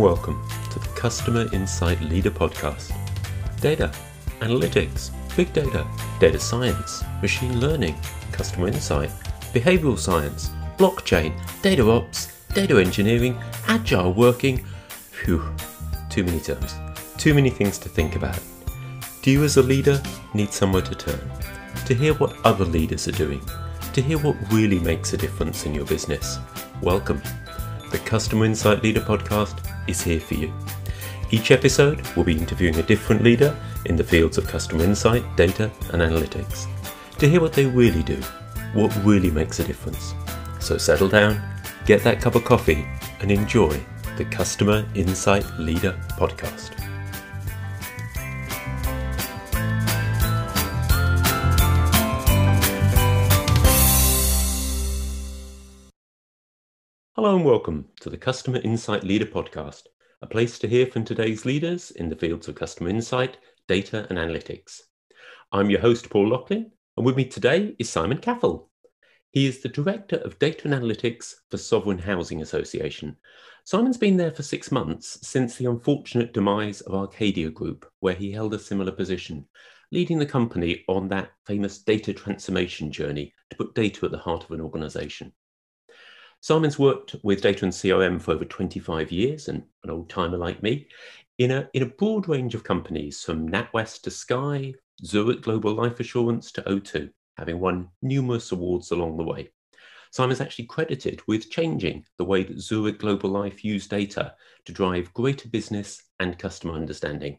Welcome to the Customer Insight Leader Podcast. Data, analytics, big data, data science, machine learning, customer insight, behavioral science, blockchain, data ops, data engineering, agile working. Phew, too many terms, too many things to think about. Do you, as a leader, need somewhere to turn? To hear what other leaders are doing? To hear what really makes a difference in your business? Welcome. The Customer Insight Leader podcast is here for you. Each episode we'll be interviewing a different leader in the fields of customer insight, data, and analytics to hear what they really do, what really makes a difference. So settle down, get that cup of coffee, and enjoy the Customer Insight Leader podcast. Hello and welcome to the Customer Insight Leader Podcast, a place to hear from today's leaders in the fields of customer insight, data, and analytics. I'm your host, Paul Laughlin, and with me today is Simon Caffel. He is the Director of Data and Analytics for Sovereign Housing Association. Simon's been there for six months since the unfortunate demise of Arcadia Group, where he held a similar position, leading the company on that famous data transformation journey to put data at the heart of an organization. Simon's worked with data and CRM for over 25 years, and an old timer like me, in a, in a broad range of companies from NatWest to Sky, Zurich Global Life Assurance to O2, having won numerous awards along the way. Simon's actually credited with changing the way that Zurich Global Life use data to drive greater business and customer understanding.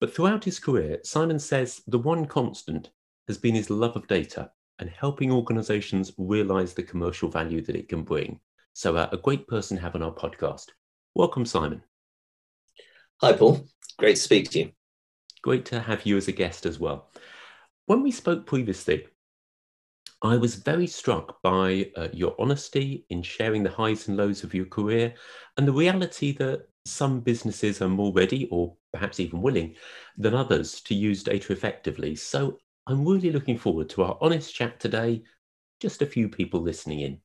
But throughout his career, Simon says the one constant has been his love of data and helping organizations realize the commercial value that it can bring. So, uh, a great person to have on our podcast. Welcome, Simon. Hi, Paul. Great to speak to you. Great to have you as a guest as well. When we spoke previously, I was very struck by uh, your honesty in sharing the highs and lows of your career and the reality that some businesses are more ready or perhaps even willing than others to use data effectively. So I'm really looking forward to our honest chat today. Just a few people listening in.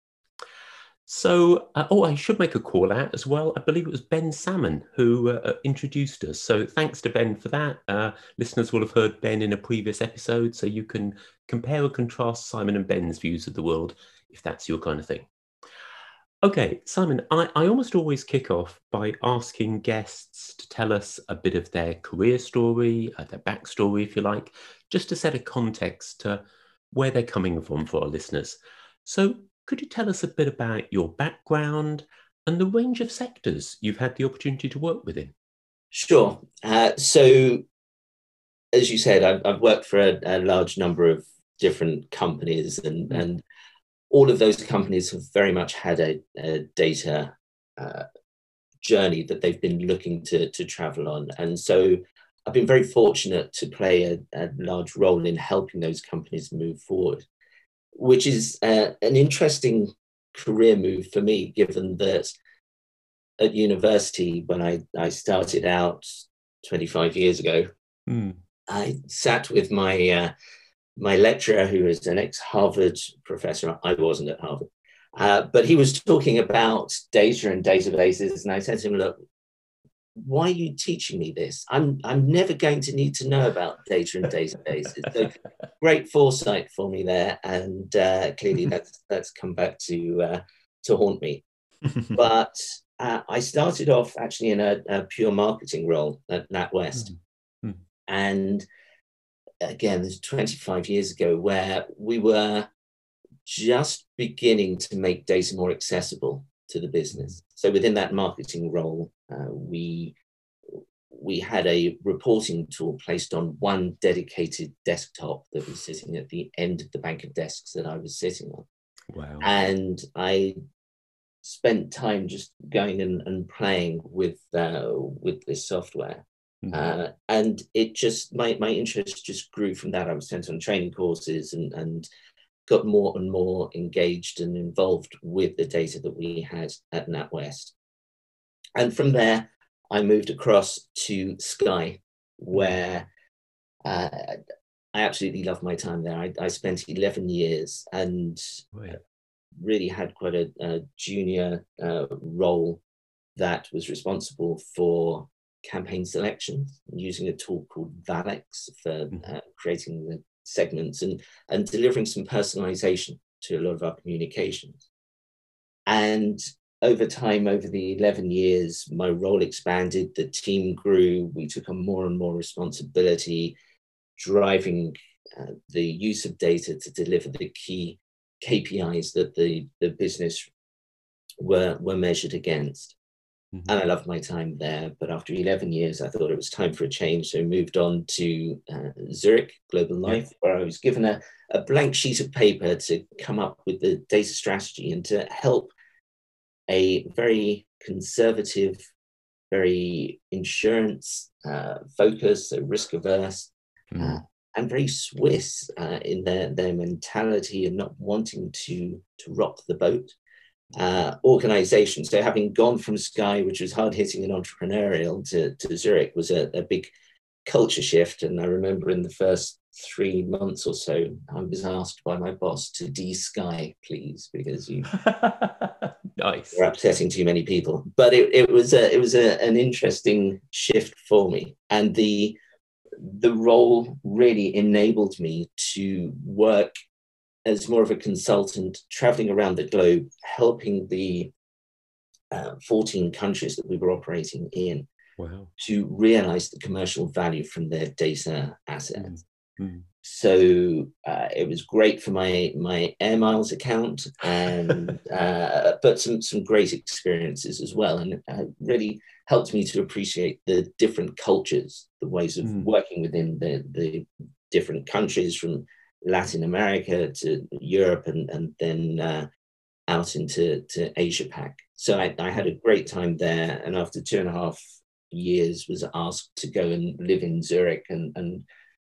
So, uh, oh, I should make a call out as well. I believe it was Ben Salmon who uh, uh, introduced us. So, thanks to Ben for that. Uh, listeners will have heard Ben in a previous episode, so you can compare or contrast Simon and Ben's views of the world if that's your kind of thing. Okay, Simon, I, I almost always kick off by asking guests to tell us a bit of their career story, uh, their backstory, if you like, just to set a context to where they're coming from for our listeners. So, could you tell us a bit about your background and the range of sectors you've had the opportunity to work within? Sure. Uh, so, as you said, I've, I've worked for a, a, large number of different companies, and, mm. and all of those companies have very much had a, a data uh, journey that they've been looking to, to travel on. And so I've been very fortunate to play a, a large role in helping those companies move forward, which is uh, an interesting career move for me, given that at university, when I, I started out 25 years ago, mm. I sat with my uh, my lecturer, who was an ex Harvard professor, I wasn't at Harvard, uh, but he was talking about data and databases. And I said to him, Look, why are you teaching me this? I'm, I'm never going to need to know about data and databases. so great foresight for me there. And uh, clearly that's, that's come back to, uh, to haunt me. but uh, I started off actually in a, a, pure marketing role at NatWest. Mm-hmm. And again, this 25 years ago, where we were just beginning to make data more accessible to the business. So within that marketing role, uh, we we had a reporting tool placed on one dedicated desktop that was sitting at the end of the bank of desks that I was sitting on. Wow. And I spent time just going and, and playing with uh, with this software. Mm-hmm. Uh, and it just my my interest just grew from that. I was sent on training courses and and got more and more engaged and involved with the data that we had at NatWest. And from there, I moved across to Sky, where uh, I absolutely loved my time there. I, I spent 11 years and oh, really had quite a, a junior uh, role that was responsible for campaign selection using a tool called Valex for mm-hmm. uh, creating the segments and, and delivering some personalization to a lot of our communications. And over time, over the 11 years, my role expanded, the team grew, we took on more and more responsibility, driving uh, the use of data to deliver the key KPIs that the, the business were, were measured against. Mm-hmm. And I loved my time there. But after 11 years, I thought it was time for a change. So I moved on to uh, Zurich Global Life, yeah. where I was given a, a blank sheet of paper to come up with the data strategy and to help a very conservative, very insurance uh, focused, risk averse, mm. uh, and very Swiss uh, in their, their mentality and not wanting to, to rock the boat uh, organization. So having gone from Sky, which was hard hitting and entrepreneurial, to, to Zurich was a, a big culture shift. And I remember in the first three months or so, I was asked by my boss to de-sky, please, because you nice. are upsetting too many people. But it, it was a, it was a, an interesting shift for me, and the the role really enabled me to work as more of a consultant, traveling around the globe, helping the uh, 14 countries that we were operating in wow. to realize the commercial value from their data assets. Mm. Mm. So uh, it was great for my my air miles account, and uh, but some some great experiences as well, and it really helped me to appreciate the different cultures, the ways of mm. working within the the different countries from Latin America to Europe, and and then uh, out into to Asia Pac. So I, I had a great time there, and after two and a half years was asked to go and live in Zurich and, and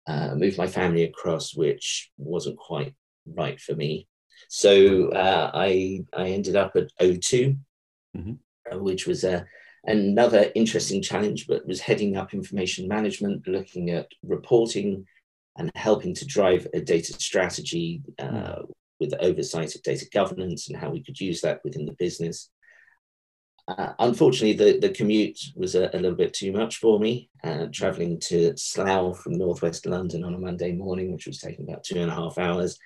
uh, move my family across, which wasn't quite right for me. So uh, I, I ended up at O2, mm-hmm. Uh, which was a, another interesting challenge, but was heading up information management, looking at reporting and helping to drive a data strategy uh, mm. with oversight of data governance and how we could use that within the business. Uh, unfortunately, the, the commute was a, a, little bit too much for me, uh, traveling to Slough from northwest London on a Monday morning, which was taking about two and a half hours.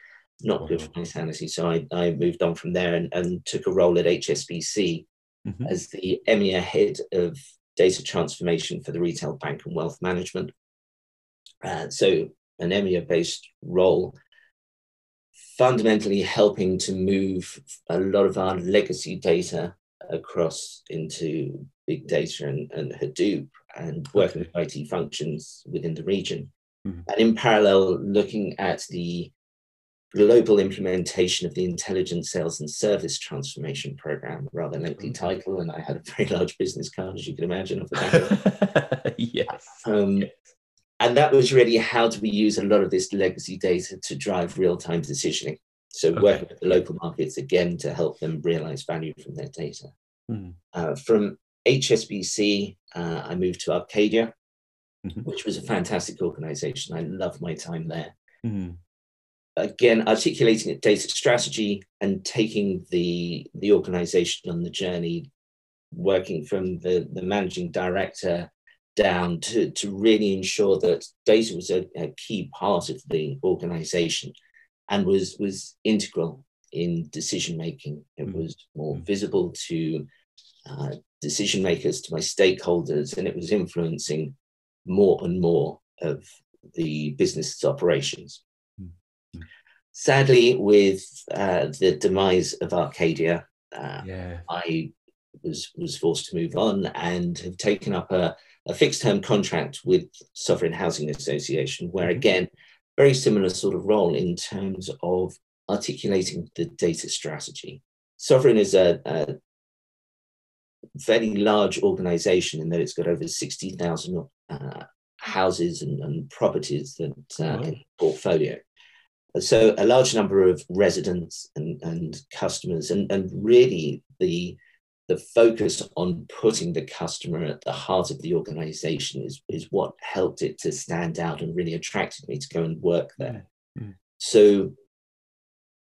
Not good for my sanity. So I, I moved on from there and, and took a role at HSBC mm-hmm. as the EMEA head of data transformation for the retail bank and wealth management. Uh, so an EMEA based role fundamentally helping to move a lot of our legacy data across into big data and, and Hadoop and working okay. with IT functions within the region. Mm-hmm. And in parallel, looking at the global implementation of the intelligent sales and service transformation program, rather lengthy mm-hmm. title. And I had a very large business card, as you can imagine. yes. Um, yes. And that was really how do we use a lot of this legacy data to drive real time decisioning. So okay. working with the local markets again to help them realize value from their data. Mm. Uh, from HSBC, uh, I moved to Arcadia, mm-hmm. which was a fantastic organization. I love my time there. Mm-hmm. Again, articulating a data strategy and taking the the organization on the journey, working from the, the managing director down to, to really ensure that data was a, a key part of the organization and was was integral in decision making. It mm. was more mm. visible to uh, decision makers, to my stakeholders, and it was influencing more and more of the business operations. Mm. Sadly, with uh, the demise of Arcadia, uh, yeah. I was was forced to move on and have taken up a, a fixed term contract with Sovereign Housing Association, where mm-hmm. again very similar sort of role in terms of articulating the data strategy. Sovereign is a, a fairly large organization in that it's got over 60,000 uh, houses and, and, properties that uh, in portfolio. So a large number of residents and, and customers, and, and really the the focus on putting the customer at the heart of the organization is, is what helped it to stand out and really attracted me to go and work there. Mm-hmm. So,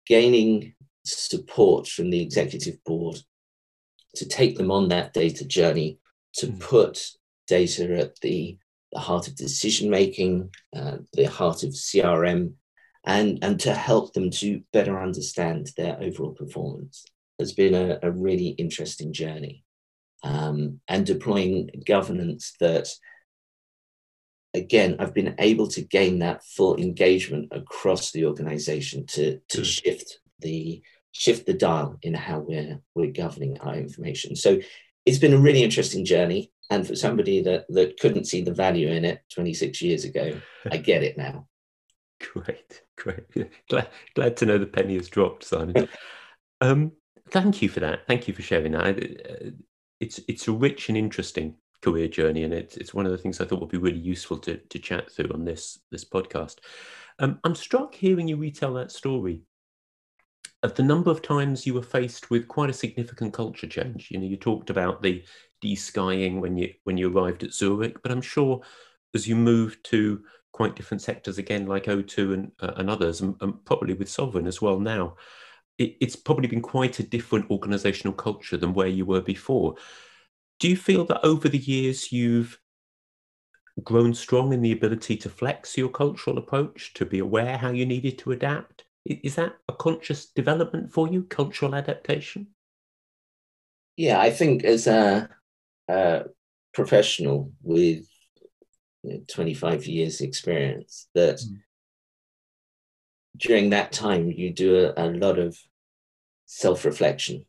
gaining support from the executive board to take them on that data journey, to mm. put data at the, the heart of decision making, uh, the heart of CRM, and, and to help them to better understand their overall performance has been a, a really interesting journey. Um, and deploying governance that, again, I've been able to gain that full engagement across the organization to, to mm. shift the shift the dial in how we're we're governing our information. So it's been a really interesting journey. And for somebody that, that couldn't see the value in it 26 years ago, I get it now. Great, great. Glad, glad to know the penny has dropped, Simon. um, thank you for that. Thank you for sharing that. Uh, it's it's a rich and interesting career journey, and it's it's one of the things I thought would be really useful to to chat through on this this podcast. Um, I'm struck hearing you retell that story of the number of times you were faced with quite a significant culture change. You know, you talked about the de-skying when you when you arrived at Zurich, but I'm sure as you moved to quite different sectors again, like O2 and, uh, and others, and, and, probably with Sovereign as well now, it, it's probably been quite a different organizational culture than where you were before. Do you feel that over the years you've grown strong in the ability to flex your cultural approach, to be aware how you needed to adapt? Is that a conscious development for you, cultural adaptation? Yeah, I think as a, a professional with you know, 25 years experience, that mm. During that time you do a, a lot of self-reflection,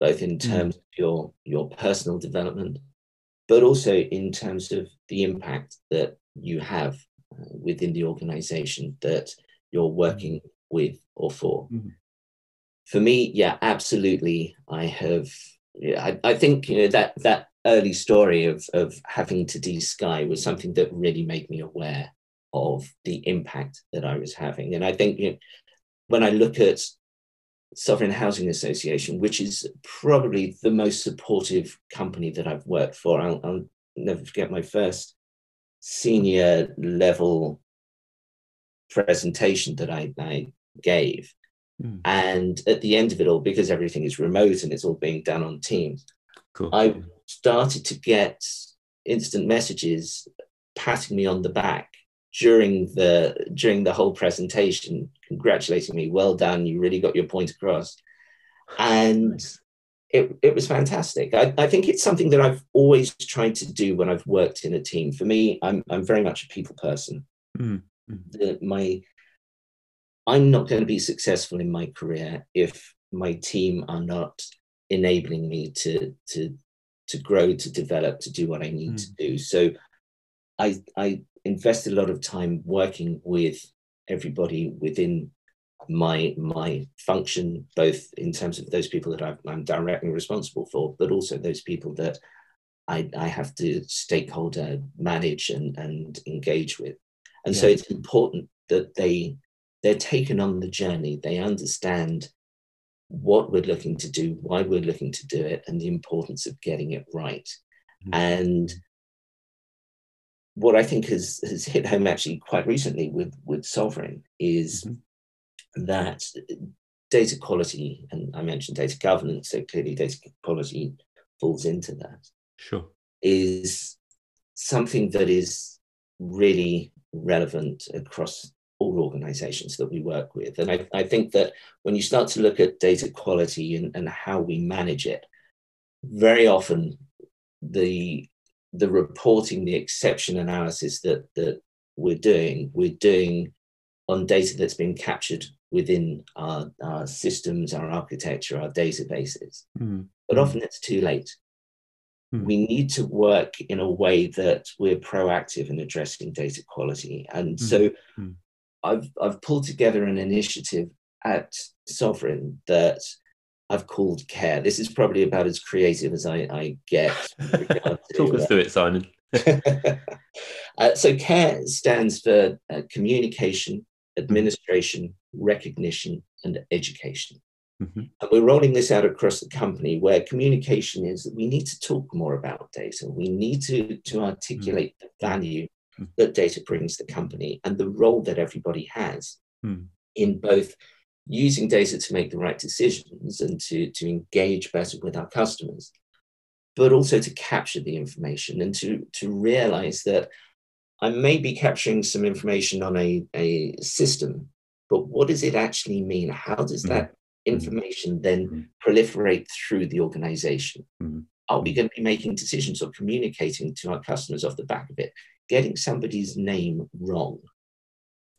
both in hmm. terms mm. of your, your personal development, but also in terms of the impact that you have uh, within the organization that you're hmm. working with or for. Mm-hmm. For me, yeah, absolutely. I have. Yeah, I, I think you know that that early story of of having to de-sky was something that really made me aware of the impact that I was having. And I think you know, when I look at Sovereign Housing Association, which is probably the most supportive company that I've worked for, I'll, I'll never forget my first senior level presentation that I, I gave. Mm. And at the end of it all, because everything is remote and it's all being done on Teams, cool. I started to get instant messages patting me on the back during the during the whole presentation, congratulating me. Well done, you really got your point across. And it, it was fantastic. I, I think it's something that I've always tried to do when I've worked in a team. For me, I'm, I'm very much a people person. Mm. The, my I'm not going to be successful in my career if my team are not enabling me to to to grow, to develop, to do what I need mm. to do. So I I invested a lot of time working with everybody within my my function, both in terms of those people that i am directly responsible for, but also those people that I, I have to stakeholder manage and, and engage with. And yeah. so it's important that they they're taken on the journey. They understand what we're looking to do, why we're looking to do it, and the importance of getting it right. Mm-hmm. And what I think has, has hit home actually quite recently with, with Sovereign is mm-hmm. that data quality, and I mentioned data governance, so clearly data quality falls into that. Sure. Is something that is really relevant across all organizations that we work with. And I, I think that when you start to look at data quality and, and how we manage it, very often the the reporting, the exception analysis that that we're doing, we're doing on data that's been captured within our, our systems, our architecture, our databases. Mm. But often it's too late. Mm. We need to work in a way that we're proactive in addressing data quality. And mm. so hmm. I've I've pulled together an initiative at Sovereign that I've called Care. This is probably about as creative as I, I get. Talk us through it, Simon. uh, so CARE stands for uh, communication, administration, recognition, and education. Mm-hmm. And we're rolling this out across the company where communication is that we need to talk more about data. We need to, to articulate mm-hmm. the value mm. that data brings to the company and the role that everybody has mm. in both using data to make the right decisions and to, to engage better with our customers, but also to capture the information and to, to realize that I may be capturing some information on a, a system, but what does it actually mean? How does mm-hmm. that mm-hmm. information then mm-hmm. proliferate through the organization? Mm-hmm. Are we going to be making decisions or communicating to our customers off the back of it? Getting somebody's name wrong.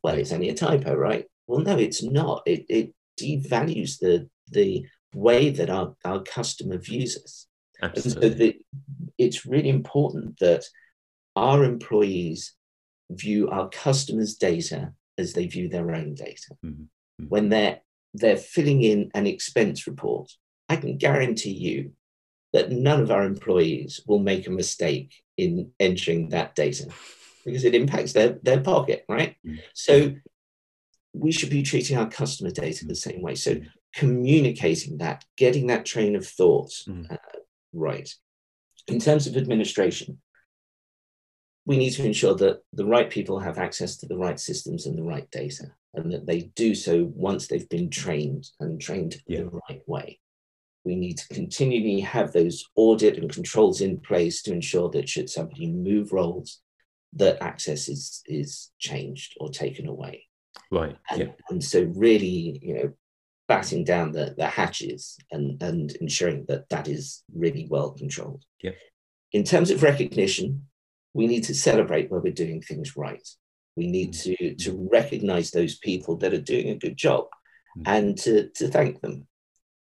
Well, it's only a typo, right? Well, no, it's not. It, it devalues the, the way that our, our customer views us. Absolutely. And so the, it's really important that our employees view our customers' data as they view their own data. Mm-hmm. mm-hmm. When they're they're filling in an expense report, I can guarantee you that none of our employees will make a mistake in entering that data because it impacts their, their pocket, right? Mm-hmm. So we should be treating our customer data the same way. So communicating that, getting that train of thought mm. uh, right. In terms of administration, we need to ensure that the right people have access to the right systems and the right data, and that they do so once they've been trained and trained yeah. the right way. We need to continually have those audit and controls in place to ensure that should somebody move roles, that access is is changed or taken away. Right. And, yeah. and so really, you know, batting down the, the hatches and, and ensuring that that is really well controlled. Yeah. In terms of recognition, we need to celebrate where we're doing things right. We need mm-hmm. to, to recognize those people that are doing a good job mm-hmm. and to, to thank them.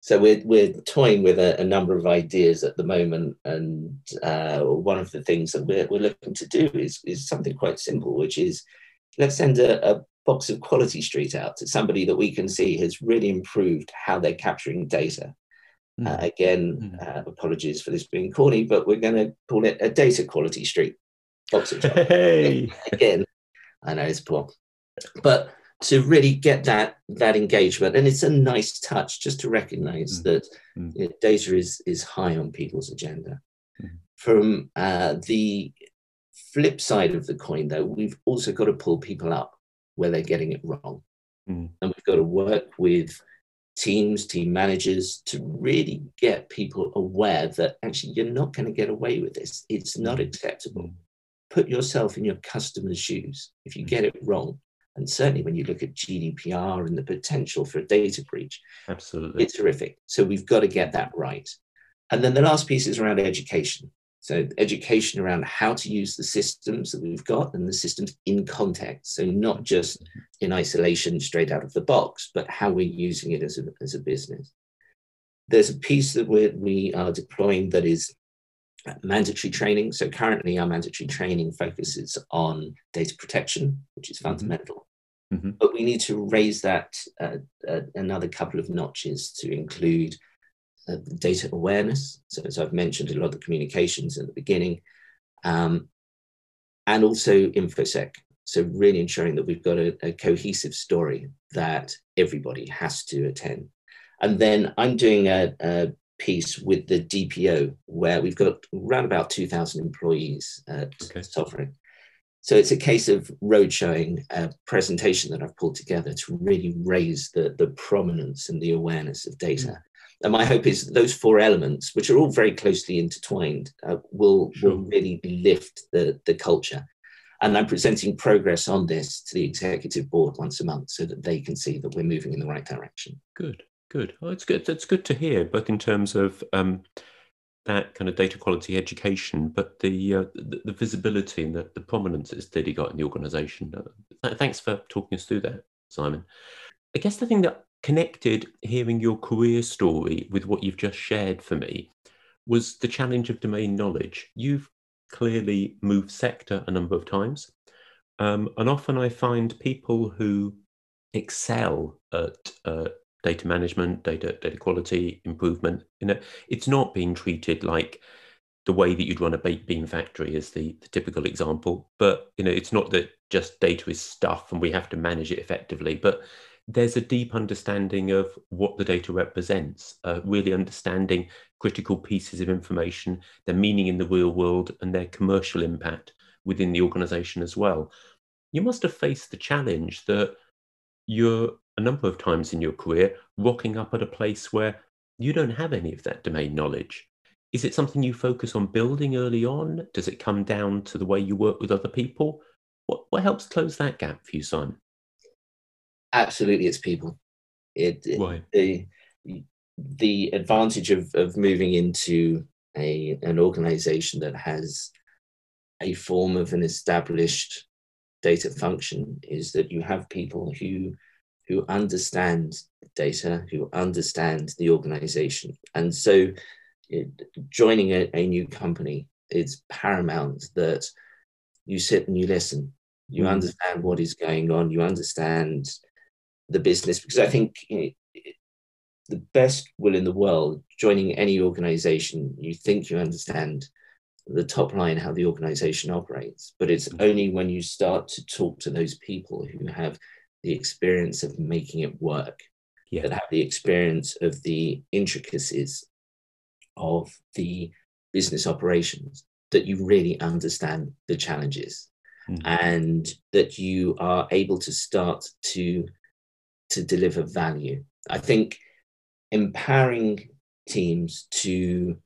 So we're, we're toying with a, a number of ideas at the moment. And uh, one of the things that we're, we're looking to do is, is something quite simple, which is let's send a, a box of Quality Street out to somebody that we can see has really improved how they're capturing data. Mm. Uh, again, mm. uh, apologies for this being corny, but we're going to call it a data quality street. Box of hey. Again, I know it's poor, but to really get that that engagement, and it's a nice touch just to recognise mm. that mm. You know, data is is high on people's agenda. Mm. From uh, the flip side of the coin, though, we've also got to pull people up where they're getting it wrong. Mm. And we've got to work with teams, team managers to really get people aware that actually you're not going to get away with this. It's not mm. acceptable. Mm. Put yourself in your customer's shoes. If you mm. get it wrong, and certainly when you look at GDPR and the potential for a data breach, absolutely, it's horrific. So we've got to get that right. And then the last piece is around education. So education around how to use the systems that we've got and the systems in context. So not just in isolation straight out of the box, but how we're using it as a, as a business. There's a piece that we're, we are deploying that is mandatory training. So currently our mandatory training focuses on data protection, which is mm-hmm. fundamental. Mm-hmm. But we need to raise that uh, uh, another couple of notches to include uh, data awareness. So, as I've mentioned, a lot of the communications at the beginning, um, and also InfoSec. So, really ensuring that we've got a, a, cohesive story that everybody has to attend. And then I'm doing a, a piece with the DPO where we've got around about 2,000 employees at okay. Sovereign. So it's a case of road showing a presentation that I've pulled together to really raise the, the prominence and the awareness of data and my hope is those four elements, which are all very closely intertwined, uh, will, sure. will really lift the, the culture. And I'm presenting progress on this to the executive board once a month so that they can see that we're moving in the right direction. Good, good. Well, it's good. That's good to hear, both in terms of um, that kind of data quality education, but the uh, the, the, visibility and the, the prominence it's clearly got in the organisation. Uh, thanks for talking us through that, Simon. I guess the thing that connected hearing your career story with what you've just shared for me was the challenge of domain knowledge. You've clearly moved sector a number of times. Um, and often I find people who excel at uh, data management, data data quality improvement, you know, it's not being treated like the way that you'd run a baked bean factory is the, the typical example. But you know, it's not that just data is stuff and we have to manage it effectively, but there's a deep understanding of what the data represents, uh, really understanding critical pieces of information, their meaning in the real world, and their commercial impact within the organization as well. You must have faced the challenge that you're a number of times in your career rocking up at a place where you don't have any of that domain knowledge. is it something you focus on building early on? Does it come down to the way you work with other people? What, what helps close that gap for you, Simon? Absolutely, it's people. It, Why? the the advantage of of moving into a an organization that has a form of an established data function is that you have people who who understand data, who understand the organization, and so it, joining a, a new company is paramount that you sit and you listen, you mm. understand what is going on, you understand the business because I think you know, the best will in the world joining any organization, you think you understand the top line how the organization operates, but it's mm-hmm. only when you start to talk to those people who have the experience of making it work, yeah. that have the experience of the intricacies of the business operations, that you really understand the challenges mm-hmm. and that you are able to start to to deliver value. I think empowering teams to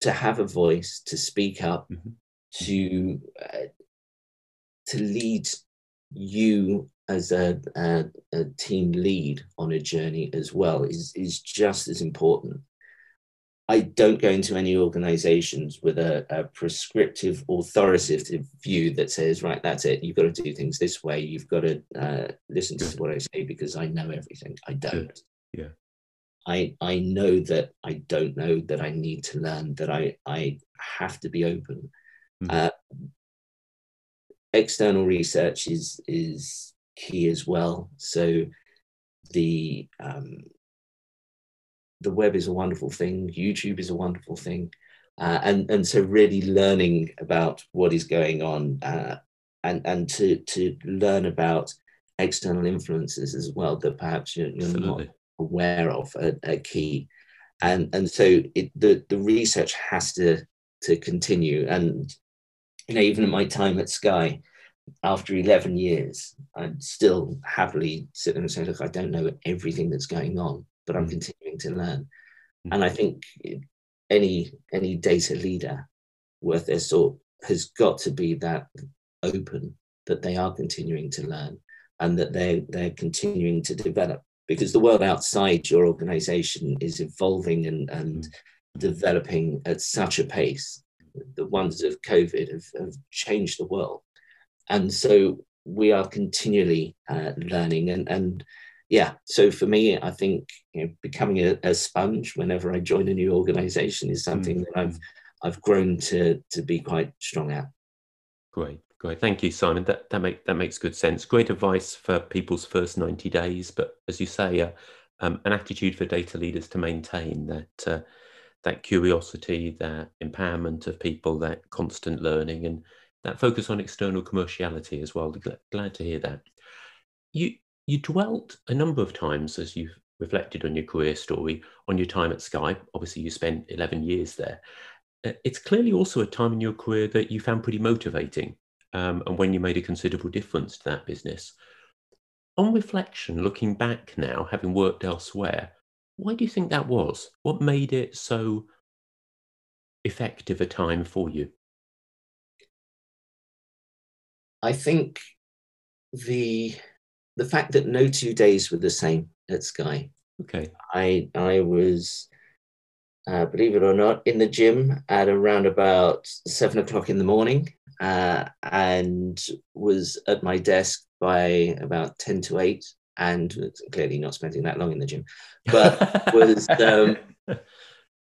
to have a voice, to speak up, mm-hmm. to uh, to lead you as a, a, a, team lead on a journey as well is is just as important. I don't go into any organizations with a, a, prescriptive, authoritative view that says, right, that's it. You've got to do things this way. You've got to uh, listen to what I say because I know everything. I don't. Yeah. I, I know that I don't know, that I need to learn, that I, I have to be open. Mm-hmm. Uh, external research is, is key as well. So the um, the web is a wonderful thing, YouTube is a wonderful thing. Uh, and, and so really learning about what is going on uh, and, and to, to learn about external influences as well that perhaps you're, you're not aware of are, are, key. And, and so it, the, the research has to, to continue. And you know, even at my time at Sky, after 11 years, I'd still happily sit there and say, look, I don't know everything that's going on, but I'm mm. continuing to learn. And I think any any data leader worth their salt has got to be that open that they are continuing to learn and that they they're continuing to develop because the world outside your organization is evolving and, and mm. developing at such a pace the ones of covid have, have changed the world and so we are continually uh, learning and and yeah, so for me, I think you know, becoming a, a, sponge whenever I join a new organization is something mm. that I've I've grown to to be quite strong at. Great, great. Thank you, Simon. That that make that makes good sense. Great advice for people's first ninety days, but as you say, uh, um, an attitude for data leaders to maintain that uh, that curiosity, that empowerment of people, that constant learning, and that focus on external commerciality as well. Glad to hear that. You you dwelt a number of times as you've reflected on your career story, on your time at Sky. Obviously, you spent 11 years there. Uh, it's clearly also a time in your career that you found pretty motivating um, and when you made a considerable difference to that business. On reflection, looking back now, having worked elsewhere, why do you think that was? What made it so effective a time for you? I think the the fact that no two days were the same at Sky. Okay. I I was, uh, believe it or not, in the gym at around about seven o'clock in the morning, uh, and was at my desk by about ten to eight, and clearly not spending that long in the gym, but was um,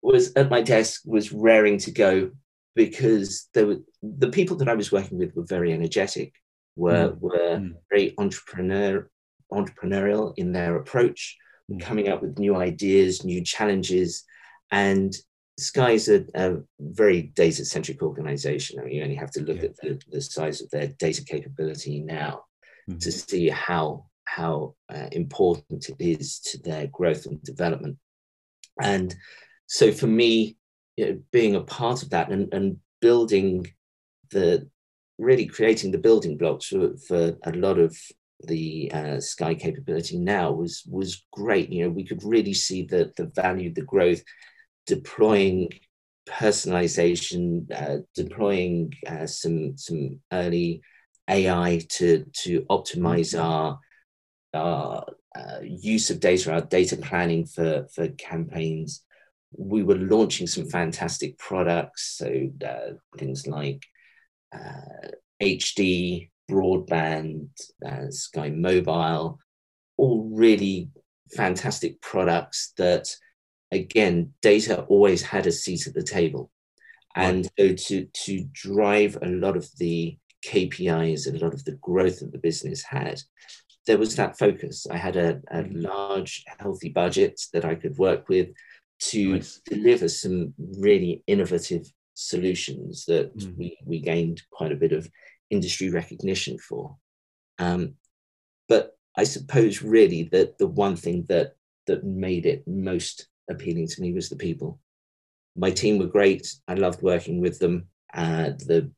was at my desk, was raring to go because there were the people that I was working with were very energetic were mm. were mm. very entrepreneur entrepreneurial in their approach, mm. coming up with new ideas, new challenges, and Sky's a, a very data centric organization. I mean, you only have to look yeah. at the, the, size of their data capability now mm-hmm. to see how how uh, important it is to their growth and development. And so, for me, you know, being a part of that and, and building the really creating the building blocks for, for a lot of the uh, Sky capability now was was great. You know, we could really see the the value, the growth, deploying personalization, uh, deploying uh, some some early AI to to optimize mm-hmm. our our uh, use of data, our data planning for for campaigns. We were launching some fantastic products, so uh, things like HD uh, broadband, uh, Sky Mobile, all really fantastic products that again, data always had a seat at the table. And so to, to drive a lot of the KPIs, and a lot of the growth that the business had, there was that focus. I had a, a large, healthy budget that I could work with to nice. deliver some really innovative solutions that mm. we, we gained quite a bit of industry recognition for. Um, but I suppose really that the one thing that that made it most appealing to me was the people. My team were great. I loved working with them. Uh, the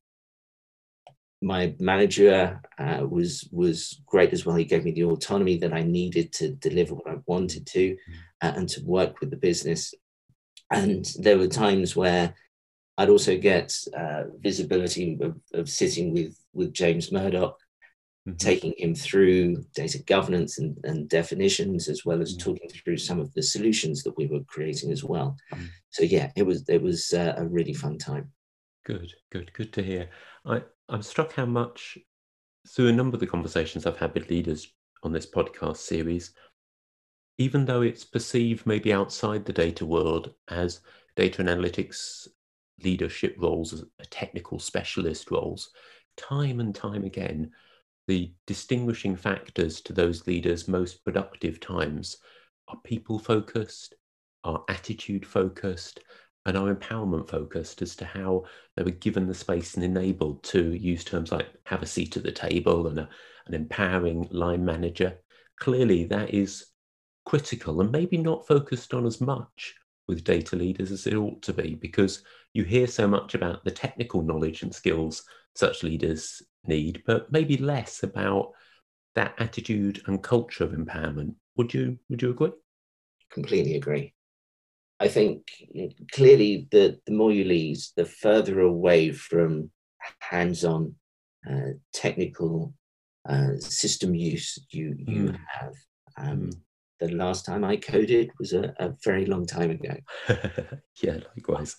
my manager uh, was was great as well. He gave me the autonomy that I needed to deliver what I wanted to, uh, and to work with the business. And there were times where I'd also get uh, visibility of, of, sitting with with James Murdoch mm-hmm. taking him through data governance and, and definitions, as well as mm-hmm. talking through some of the solutions that we were creating as well. Mm-hmm. So yeah, it was it was uh, a really fun time. Good, good, good to hear. I I'm struck how much through a number of the conversations I've had with leaders on this podcast series, even though it's perceived maybe outside the data world as data and analytics leadership roles, technical specialist roles, time and time again, the distinguishing factors to those leaders' most productive times are people focused, are attitude focused, and are empowerment focused as to how they were given the space and enabled to use terms like have a seat at the table and a, an empowering line manager. Clearly, that is critical and maybe not focused on as much with data leaders as it ought to be because you hear so much about the technical knowledge and skills such leaders need, but maybe less about that attitude and culture of empowerment. Would you would you agree? Completely agree. I think clearly the, the more you lead, the further away from hands-on uh, technical uh, system use you you mm. have. Um, mm. The last time I coded was a, a very long time ago. yeah, likewise.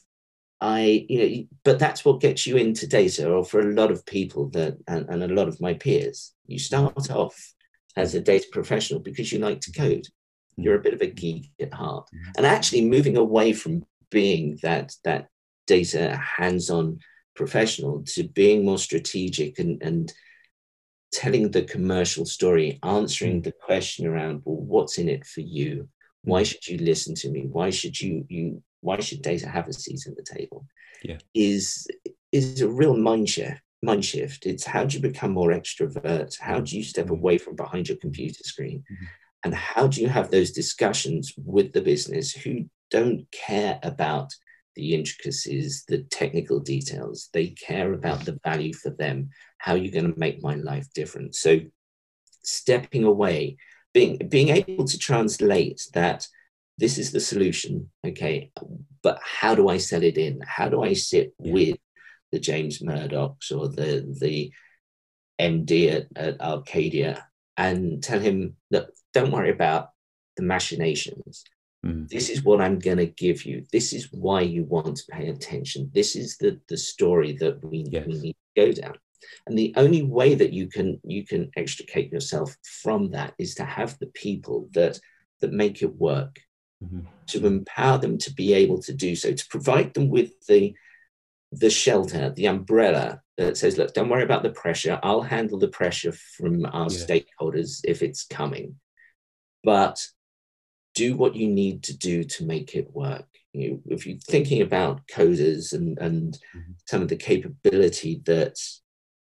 I, you know, but that's what gets you into data, or for a lot of people that, and, and a lot of my peers, you start off as a data professional because you like to code. You're a bit of a geek at heart, mm-hmm. and actually moving away from being that that data hands-on professional to being more strategic and and telling the commercial story, answering mm. the question around, well, what's in it for you? Why should you listen to me? Why should you you why should data have a seat at the table? Yeah. Is is a real mind shift. Mind shift. It's how do you become more extrovert? How do you step mm-hmm. away from behind your computer screen? Mm-hmm. And how do you have those discussions with the business who don't care about the intricacies, the technical details? They care about the value for them. How are you going to make my life different? So stepping away, being being able to translate that this is the solution okay? But how do i sell it in? How do i sit yeah. with the james murdochs or the the md at, at arcadia and tell him that don't worry about the machinations. Mm. this is what i'm going to give you. This is why you want to pay attention. This is the the story that we, yes. we need to go down. And the only way that you can you can extricate yourself from that is to have the people that that make it work mm-hmm. to empower them to be able to do so, to provide them with the the shelter, the umbrella that says, look, don't worry about the pressure. I'll handle the pressure from our yeah. stakeholders if it's coming. But do what you need to do to make it work. You know, if you're thinking about coders and, and mm-hmm. some of the capability that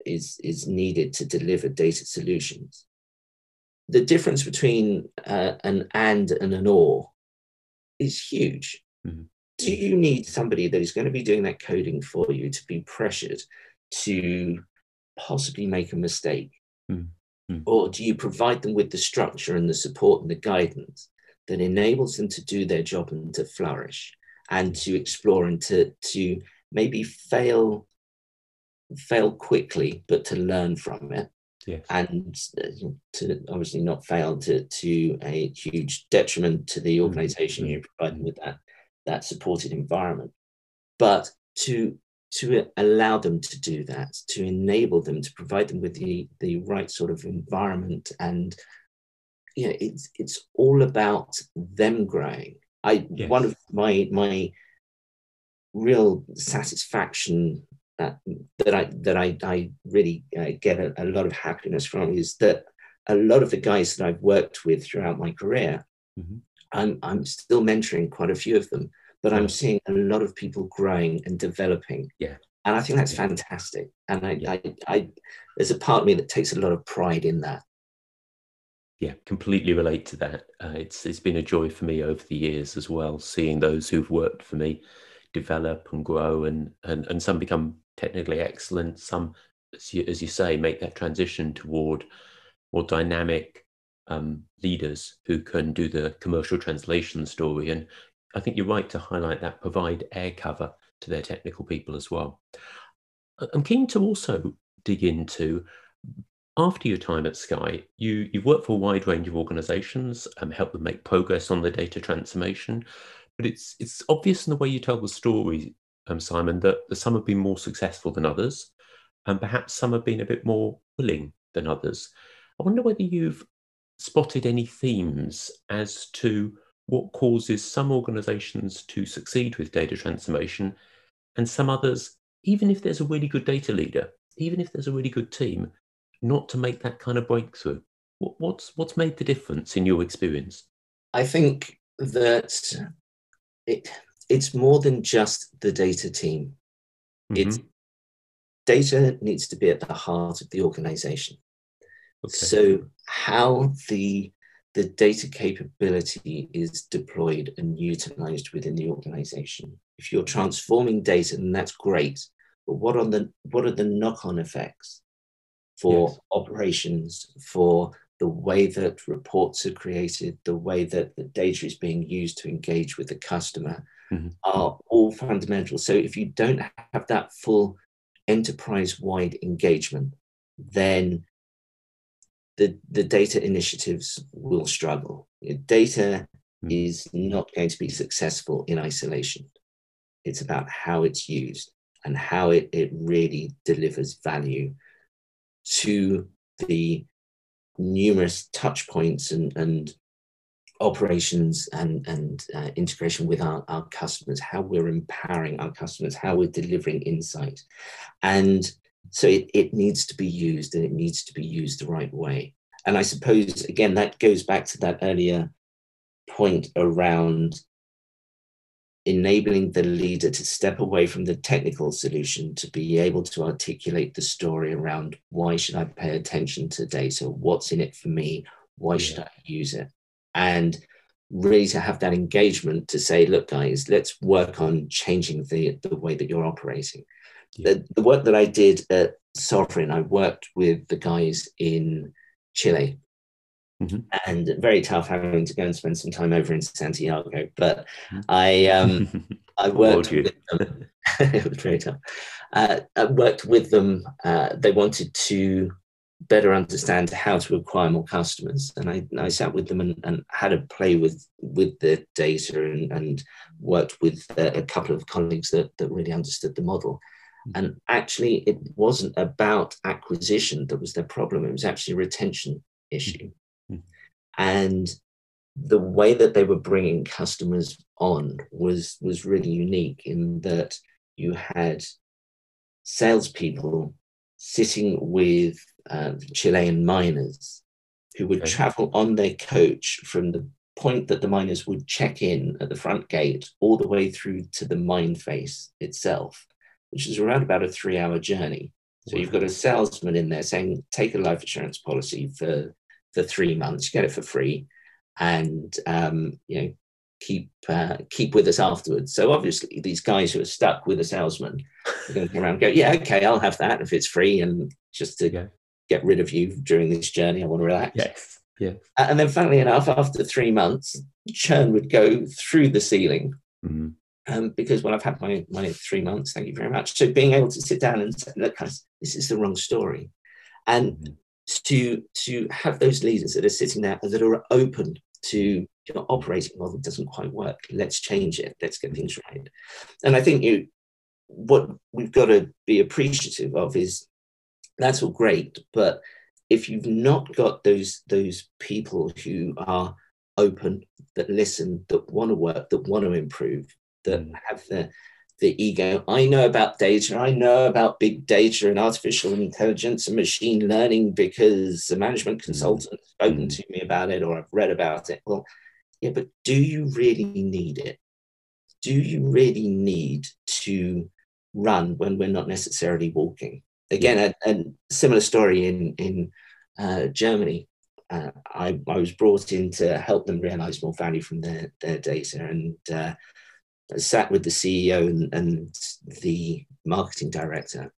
is, is needed to deliver data solutions, the difference between uh, an and and an or is huge. Mm-hmm. Do you need somebody that is going to be doing that coding for you to be pressured to possibly make a mistake? Mm-hmm. Or do you provide them with the structure and the support and the guidance that enables them to do their job and to flourish? and to explore and to to maybe fail fail quickly, but to learn from it. Yes. And uh, to obviously not fail to, to a huge detriment to the organization Mm-hmm. you're providing with that, that supported environment. But to to allow them to do that, to enable them, to provide them with the, the right sort of environment and you know, it's it's all about them growing. I Yes. one of my my real satisfaction that that I that I I really uh, get a, a lot of happiness from is that a lot of the guys that I've worked with throughout my career, Mhm. I'm I'm still mentoring quite a few of them, but I'm seeing a lot of people growing and developing. Yeah. And I think that's Yeah. fantastic. And I, Yeah. I, I, there's a part of me that takes a lot of pride in that. Yeah, completely relate to that. Uh, it's it's been a joy for me over the years as well, seeing those who've worked for me develop and grow, and and and some become technically excellent. Some, as you, as you say, make that transition toward more dynamic um, leaders who can do the commercial translation story. And I think you're right to highlight that, provide air cover to their technical people as well. I'm keen to also dig into after your time at Sky, you you've worked for a wide range of organisations, and helped them make progress on the data transformation. But it's it's obvious in the way you tell the story, um, Simon, that, some have been more successful than others, and perhaps some have been a bit more willing than others. I wonder whether you've spotted any themes as to what causes some organisations to succeed with data transformation, and some others, even if there's a really good data leader, even if there's a really good team, not to make that kind of breakthrough? What, what's what's made the difference in your experience? I think that it, it's more than just the data team. It's Mhm. data needs to be at the heart of the organization. Okay. So how the the data capability is deployed and utilized within the organization. If you're transforming data, then that's great. But what are the what are the knock-on effects for Yes. operations, for the way that reports are created, the way that the data is being used to engage with the customer Mhm. are all fundamental. So if you don't have that full enterprise-wide engagement, then the, the data initiatives will struggle. Data Mm. is not going to be successful in isolation. It's about how it's used and how it, it really delivers value to the numerous touch points and, and operations and, and uh, integration with our, our customers, how we're empowering our customers, how we're delivering insight. And so it, it needs to be used and it needs to be used the right way. And I suppose, again, that goes back to that earlier point around enabling the leader to step away from the technical solution to be able to articulate the story around why should I pay attention to data? What's in it for me? Why should I use it? And really to have that engagement to say, look, guys, let's work on changing the, the way that you're operating. Yeah. The, the work that I did at Sovereign, I worked with the guys in Chile Mhm. and very tough having to go and spend some time over in Santiago. But Mhm. I um, I worked with them. it was very tough. Uh, I worked with them. Uh, they wanted to better understand how to acquire more customers, and I, I sat with them and, and had a play with with the data and, and worked with uh, a couple of colleagues that, that really understood the model. And actually, it wasn't about acquisition that was their problem. It was actually a retention issue. Mhm. And the way that they were bringing customers on was was really unique in that you had salespeople sitting with uh, Chilean miners who would Okay. travel on their coach from the point that the miners would check in at the front gate all the way through to the mine face itself, which is around about a three hour journey. So you've got a salesman in there saying, take a life insurance policy for, for three months, get it for free, and um, you know, keep uh, keep with us afterwards. So obviously these guys who are stuck with a salesman are going to come around and go, yeah, okay, I'll have that if it's free and just to Yeah. Get rid of you during this journey, I want to relax. Yes. Uh, And then, funnily enough, after three months, churn would go through the ceiling. Mhm. um, because well, I've had my my three months. Thank you very much. So being able to sit down and say, look, guys, this is the wrong story, and mm-hmm. to to have those leaders that are sitting there that are open to your operating model doesn't quite work. Let's change it. Let's get things right. And I think you what we've got to be appreciative of is that's all great, but if you've not got those those people who are open, that listen, that want to work, that want to improve, that mm. have the the ego. I know about data. I know about big data and artificial intelligence and machine learning because a management mm. consultant has spoken mm. to me about it or I've read about it. Well, yeah, but do you really need it? Do you really need to run when we're not necessarily walking? Again, a, a similar story in in uh, Germany. Uh, I, I was brought in to help them realize more value from their, their data and uh, sat with the CEO and, and the marketing director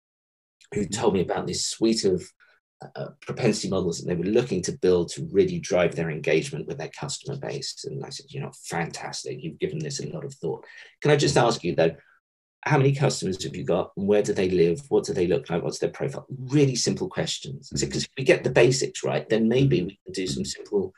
who told me about this suite of uh, propensity models that they were looking to build to really drive their engagement with their customer base. And I said, you know, fantastic. You've given this a lot of thought. Can I just ask you though, how many customers have you got? Where do they live? What do they look like? What's their profile? Really simple questions. Because mm-hmm. if we get the basics right, then maybe we can do some simple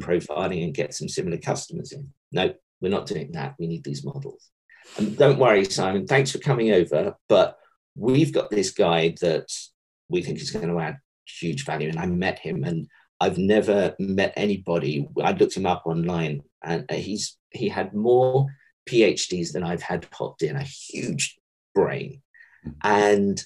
profiling and get some similar customers in. No, we're not doing that. We need these models. And don't worry, Simon, thanks for coming over. But we've got this guy that we think is going to add huge value. And I met him and I've never met anybody. I looked him up online and he's he had more PhDs than I've had popped in, a huge brain. Mm-hmm. And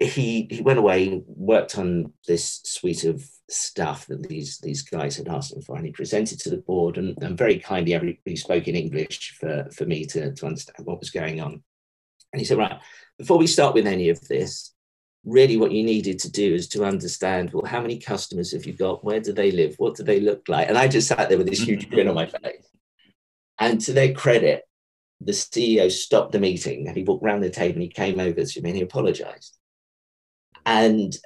he he went away, worked on this suite of stuff that these these guys had asked him for, and he presented to the board. And, and very kindly, everybody spoke in English for, for me to, to understand what was going on. And he said, right, before we start with any of this, really what you needed to do is to understand, well, how many customers have you got? Where do they live? What do they look like? And I just sat there with this huge grin on my face. And to their credit, the CEO stopped the meeting and he walked around the table and he came over to me and he apologized. And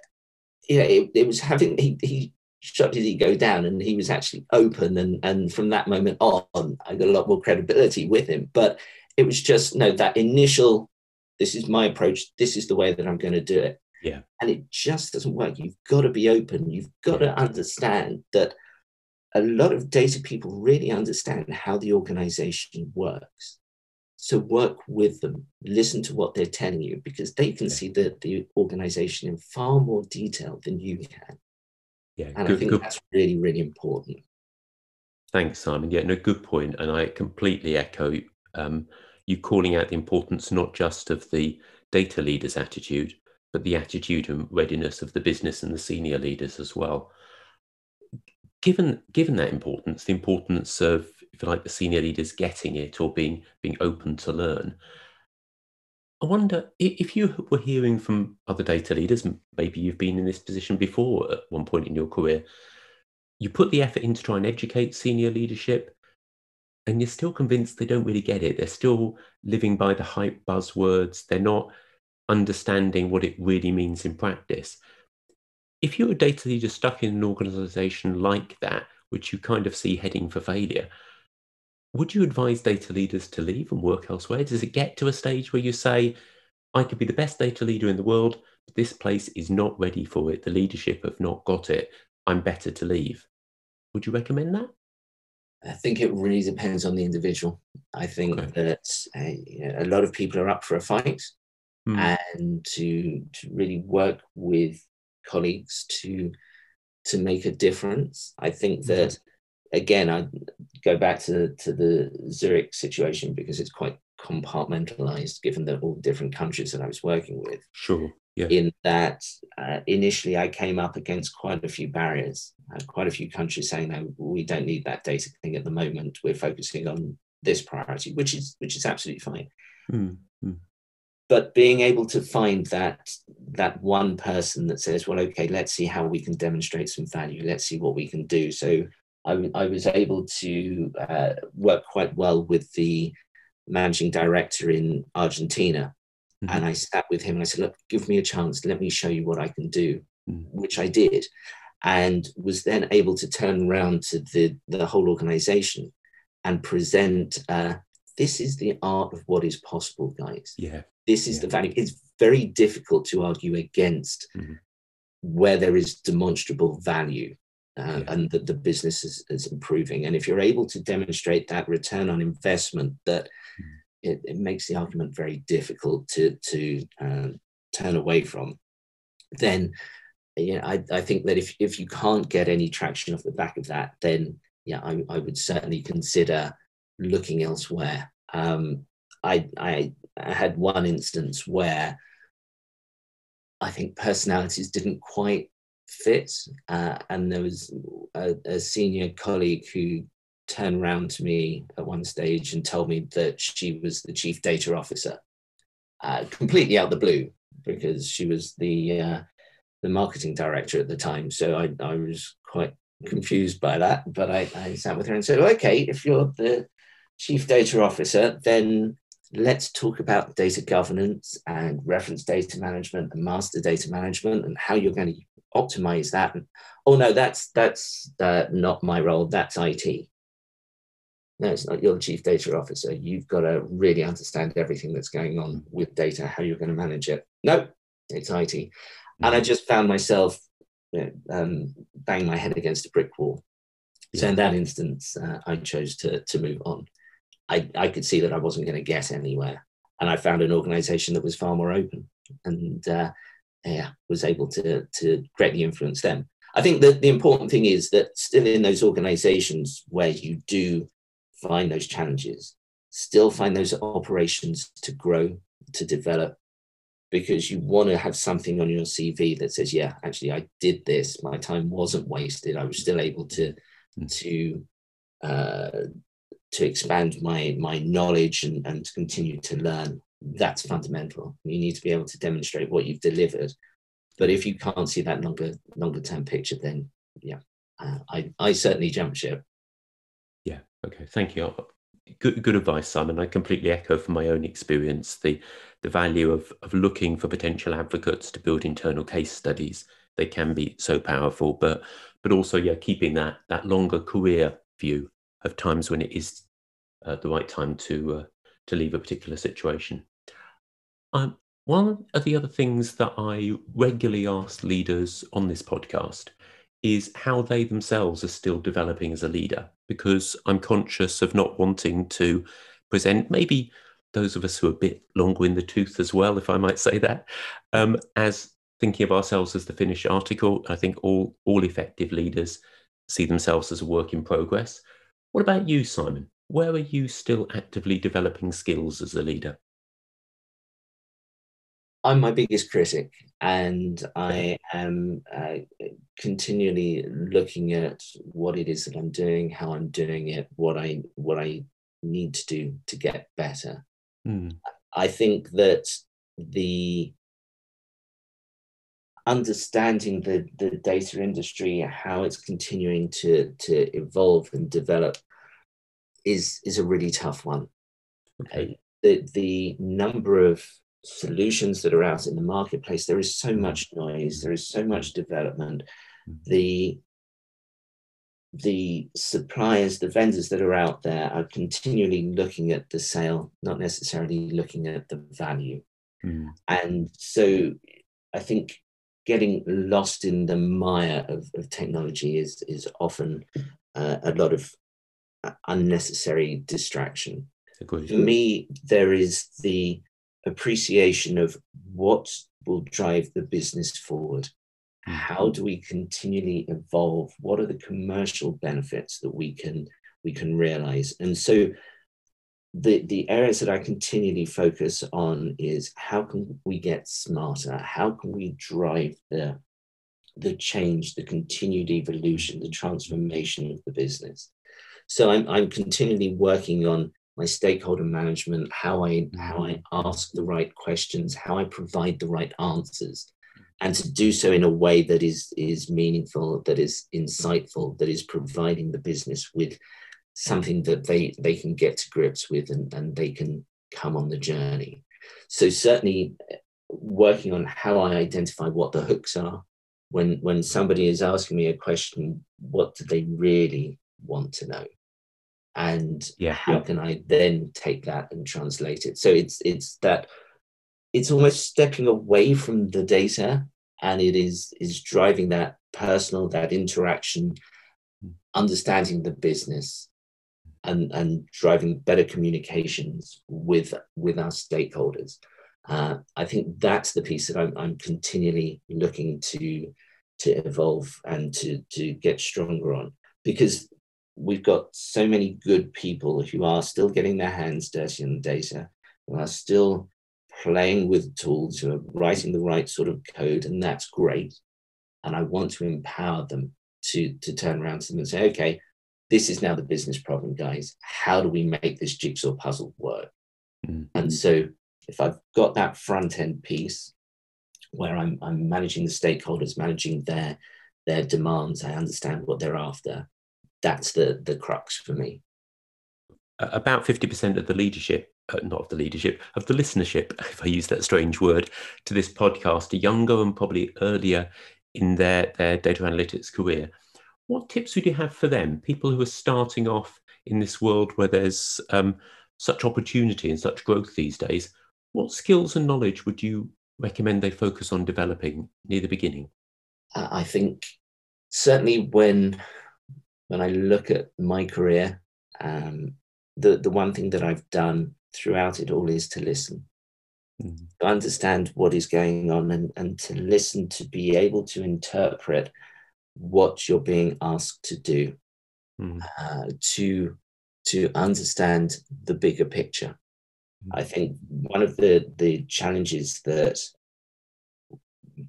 you know, it, it was having he he shut his ego down and he was actually open and and from that moment on I got a lot more credibility with him. But it was just no that initial this is my approach, this is the way that I'm going to do it. Yeah. And it just doesn't work. You've got to be open. You've got to understand that a lot of data people really understand how the organization works. So work with them, listen to what they're telling you, because they can see the, the organization in far more detail than you can. Yeah, and good, I think good. that's really, really important. Thanks, Simon. Yeah, no, good point. And I completely echo um, you calling out the importance not just of the data leaders' attitude, but the attitude and readiness of the business and the senior leaders as well given given that importance, the importance of if you like the senior leaders getting it or being being open to learn. I wonder if you were hearing from other data leaders, maybe you've been in this position before at one point in your career, you put the effort in to try and educate senior leadership, and you're still convinced they don't really get it. They're still living by the hype buzzwords. They're not understanding what it really means in practice if you're a data leader stuck in an organization like that, which you kind of see heading for failure, would you advise data leaders to leave and work elsewhere? Does it get to a stage where you say, I could be the best data leader in the world, but this place is not ready for it. The leadership have not got it. I'm better to leave. Would you recommend that? I think it really depends on the individual. I think okay. that uh, a lot of people are up for a fight hmm. and to, to really work with colleagues to to make a difference. I think mm-hmm. that again, I go back to to the Zurich situation because it's quite compartmentalized, given that all the different countries that I was working with. Sure. Yeah. In that, uh, initially, I came up against quite a few barriers. quite a few countries saying, "No, we don't need that data thing at the moment. We're focusing on this priority," which is which is absolutely fine. Mm-hmm but being able to find that that one person that says well okay let's see how we can demonstrate some value let's see what we can do so i, I was able to uh, work quite well with the managing director in argentina mm-hmm. and i sat with him and i said look give me a chance let me show you what i can do mm-hmm. which i did and was then able to turn around to the, the whole organization and present uh, this is the art of what is possible, guys. Yeah. This is yeah. the value. It's very difficult to argue against mm-hmm. where there is demonstrable value uh, yeah. and that the business is, is, improving. And if you're able to demonstrate that return on investment, that mm-hmm. it, it, makes the argument very difficult to, to uh, turn away from, then yeah, I, I think that if, if you can't get any traction off the back of that, then yeah, I, I would certainly consider looking elsewhere. Um, I, I, I had one instance where I think personalities didn't quite fit, uh, and there was a, a senior colleague who turned around to me at one stage and told me that she was the chief data officer, uh, completely out of the blue because she was the uh, the marketing director at the time. So I, I was quite confused by that. But I, I sat with her and said, okay, if you're the chief data officer, then let's talk about data governance and reference data management and master data management and how you're going to optimize that. And, oh no, that's that's uh, not my role. That's IT. No, it's not. You're the chief data officer. You've got to really understand everything that's going on with data, how you're going to manage it. No, it's IT. And I just found myself you know, um, bang my head against a brick wall. So in that instance, uh, I chose to to move on. I, I could see that I wasn't going to get anywhere. And I found an organization that was far more open and uh, yeah, was able to, to greatly influence them. I think that the important thing is that still in those organizations where you do find those challenges, still find those operations to grow, to develop, because you want to have something on your CV that says, yeah, actually, I did this. My time wasn't wasted. I was still able to, hmm. to uh, to expand my my knowledge and, and to continue to learn. That's fundamental. You need to be able to demonstrate what you've delivered. But if you can't see that longer longer term picture then yeah uh, i i certainly jump ship. Yeah okay thank you. Good good advice simon. I completely echo from my own experience the the value of of looking for potential advocates to build internal case studies. They can be so powerful but but also yeah keeping that that longer career view of times when it is uh, the right time to uh, to leave a particular situation. Um, one of the other things that I regularly ask leaders on this podcast is how they themselves are still developing as a leader, because I'm conscious of not wanting to present maybe those of us who are a bit longer in the tooth as well, if I might say that, um, as thinking of ourselves as the finished article. I think all all effective leaders see themselves as a work in progress. What about you, Simon? Where are you still actively developing skills as a leader? I'm my biggest critic, and I am uh, continually looking at what it is that I'm doing, how I'm doing it, what I what I need to do to get better. Mm. I think that the understanding the, the data industry, how it's continuing to, to evolve and develop is, is a really tough one. Okay. Uh, the, the number of solutions that are out in the marketplace, there is so much noise, there is so much development. Mm-hmm. The the suppliers, the vendors that are out there are continually looking at the sale, not necessarily looking at the value. Mm. And so I think getting lost in the mire of, of technology is, is often uh, a lot of unnecessary distraction. Agreed. For me, there is the appreciation of what will drive the business forward. Hmm. How do we continually evolve? What are the commercial benefits that we can we can realize? And so the, the areas that I continually focus on is how can we get smarter? How can we drive the, the change, the continued evolution, the transformation of the business? So I'm, I'm continually working on my stakeholder management, how I, how I mm-hmm. ask the right questions, how I provide the right answers, and to do so in a way that is, is meaningful, that is insightful, that is providing the business with something that they they can get to grips with and, and they can come on the journey so certainly working on how i identify what the hooks are when when somebody is asking me a question what do they really want to know and yeah. how can I then take that and translate it? So it's it's that it's almost stepping away from the data and it is is driving that personal that interaction hmm. understanding the business and and driving better communications with with our stakeholders uh, i think that's the piece that I'm, I'm continually looking to to evolve and to to get stronger on because we've got so many good people who are still getting their hands dirty on the data who are still playing with tools, who are writing the right sort of code, and that's great. And I want to empower them to, to turn around to them and say, okay, this is now the business problem, guys. How do we make this jigsaw puzzle work? Mm-hmm. And so if I've got that front end piece where I'm, I'm managing the stakeholders, managing their, their demands, I understand what they're after, that's the, the crux for me. About 50% of the leadership uh, not of the leadership, of the listenership, if I use that strange word, to this podcast are younger and probably earlier in their, their data analytics career. What tips would you have for them, people who are starting off in this world where there's um, such opportunity and such growth these days? What skills and knowledge would you recommend they focus on developing near the beginning? I think certainly when when I look at my career, um, the the one thing that I've done throughout it all is to listen, mm-hmm. to understand what is going on, and, and to listen to be able to interpret what you're being asked to do, mm-hmm. uh, to to understand the bigger picture. Mm-hmm. I think one of the the challenges that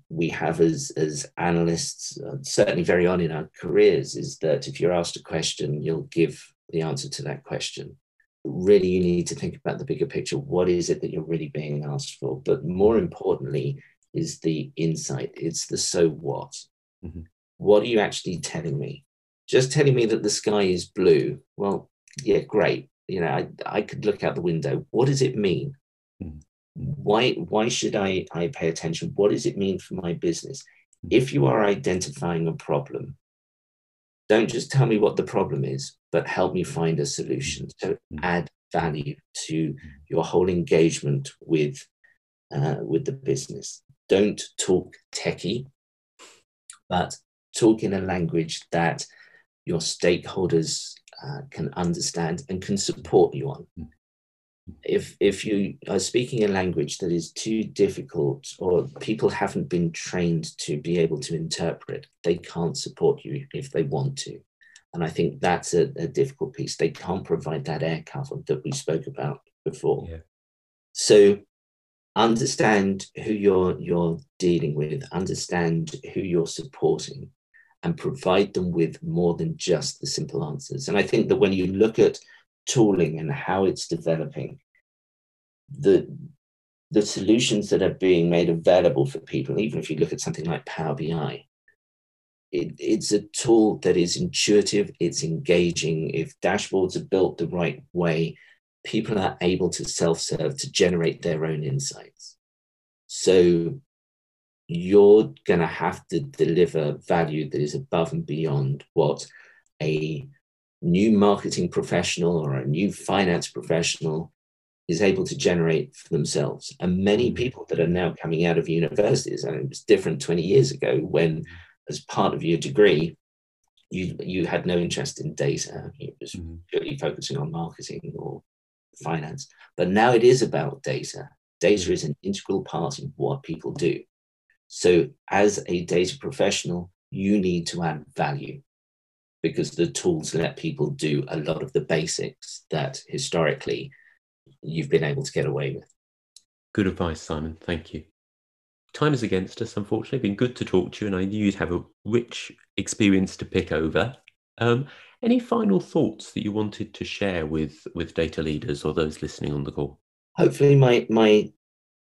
we have as as analysts, uh, certainly very on in our careers, is that if you're asked a question, you'll give the answer to that question really you need to think about the bigger picture. What is it that you're really being asked for? But more importantly, is the insight. It's the so what. Mm-hmm. What are you actually telling me? Just telling me that the sky is blue. Well, yeah, great. You know, I, I could look out the window. What does it mean? Mm-hmm. Why why should I, I pay attention? What does it mean for my business? Mm-hmm. If you are identifying a problem, don't just tell me what the problem is, but help me find a solution. So mm. add value to your whole engagement with uh, with the business. Don't talk techie, but talk in a language that your stakeholders uh, can understand and can support you on. Mm if if you are speaking a language that is too difficult or people haven't been trained to be able to interpret they can't support you if they want to and i think that's a, a difficult piece they can't provide that air cover that we spoke about before yeah. so understand who you're you're dealing with understand who you're supporting and provide them with more than just the simple answers and i think that when you look at tooling and how it's developing, the the solutions that are being made available for people, even if you look at something like Power BI, it, it's a tool that is intuitive, it's engaging. If dashboards are built the right way, people are able to self serve to generate their own insights. So you're going to have to deliver value that is above and beyond what a new marketing professional or a new finance professional is able to generate for themselves. And many mm. people that are now coming out of universities, and it was different 20 years ago when, as part of your degree, you, you had no interest in data. You was mm-hmm. purely focusing on marketing or finance. But now it is about data. Data mm. is an integral part of what people do. So, as a data professional, you need to add value because the tools let people do a lot of the basics that historically you've been able to get away with. Good advice, Simon. Thank you. Time is against us, unfortunately. Been good to talk to you, and I knew you'd have a rich experience to pick over. Um, any final thoughts that you wanted to share with with data leaders or those listening on the call? Hopefully, my my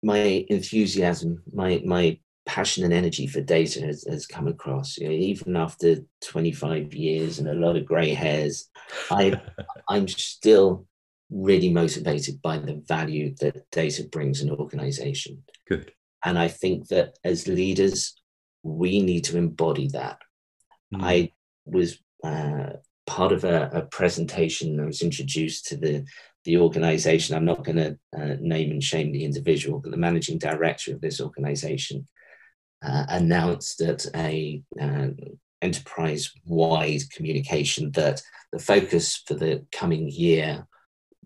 my enthusiasm, my my passion and energy for data has, has come across. You know, even after 25 years and a lot of grey hairs, I I'm still really motivated by the value that data brings an organization. Good. And I think that as leaders, we need to embody that. Mm. I was uh, part of a, a, presentation. I was introduced to the the organization. I'm not going to uh, name and shame the individual, but the managing director of this organization uh, announced at a uh, enterprise-wide communication that the focus for the coming year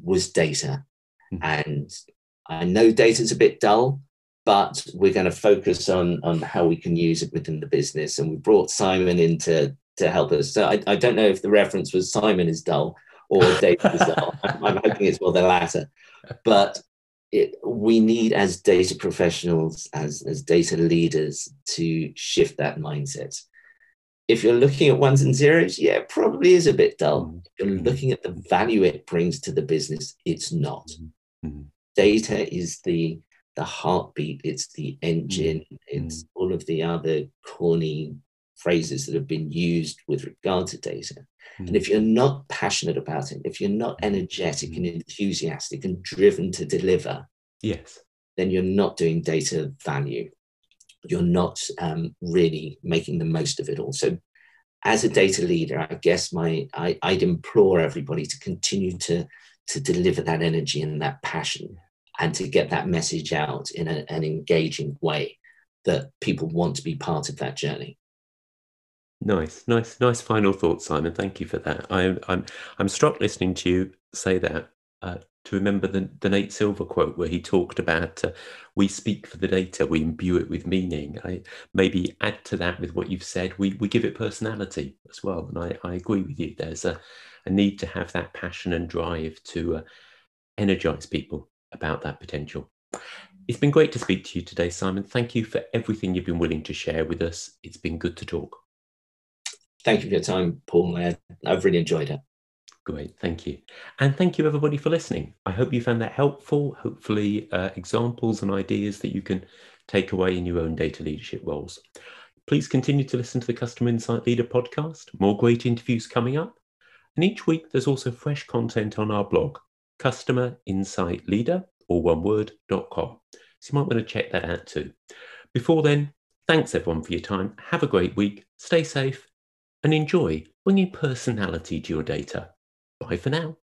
was data. Mm-hmm. And I know data is a bit dull, but we're going to focus on, on how we can use it within the business. And we brought Simon in to, to help us. So I, I don't know if the reference was Simon is dull or data is dull. I'm, I'm hoping it's more the latter. But it, we need as data professionals, as, as data leaders, to shift that mindset. If you're looking at ones and zeros, yeah, it probably is a bit dull. Mm-hmm. If you're looking at the value it brings to the business, it's not. Mm-hmm. Data is the the heartbeat, it's the engine, mm-hmm. it's all of the other corny phrases that have been used with regard to data. Mm. And if you're not passionate about it, if you're not energetic mm. and enthusiastic and driven to deliver, yes, then you're not doing data value. You're not um, really making the most of it all. So, as a data leader, I guess my I, I'd implore everybody to continue to to deliver that energy and that passion, and to get that message out in a, an engaging way that people want to be part of that journey. Nice, nice, nice final thoughts, Simon. Thank you for that. I'm, I'm, I'm struck listening to you say that. Uh, to remember the, the Nate Silver quote where he talked about uh, we speak for the data, we imbue it with meaning. I maybe add to that with what you've said. We we give it personality as well, and I, I agree with you. There's a, a need to have that passion and drive to uh, energize people about that potential. It's been great to speak to you today, Simon. Thank you for everything you've been willing to share with us. It's been good to talk thank you for your time, Paul. I, I've really enjoyed it. Great, thank you. And thank you, everybody, for listening. I hope you found that helpful. Hopefully, uh, examples and ideas that you can take away in your own data leadership roles. Please continue to listen to the Customer Insight Leader podcast. More great interviews coming up. And each week, there's also fresh content on our blog, Customer Insight Leader, or one. So you might want to check that out too. Before then, thanks everyone for your time. Have a great week. Stay safe and enjoy bringing personality to your data. Bye for now.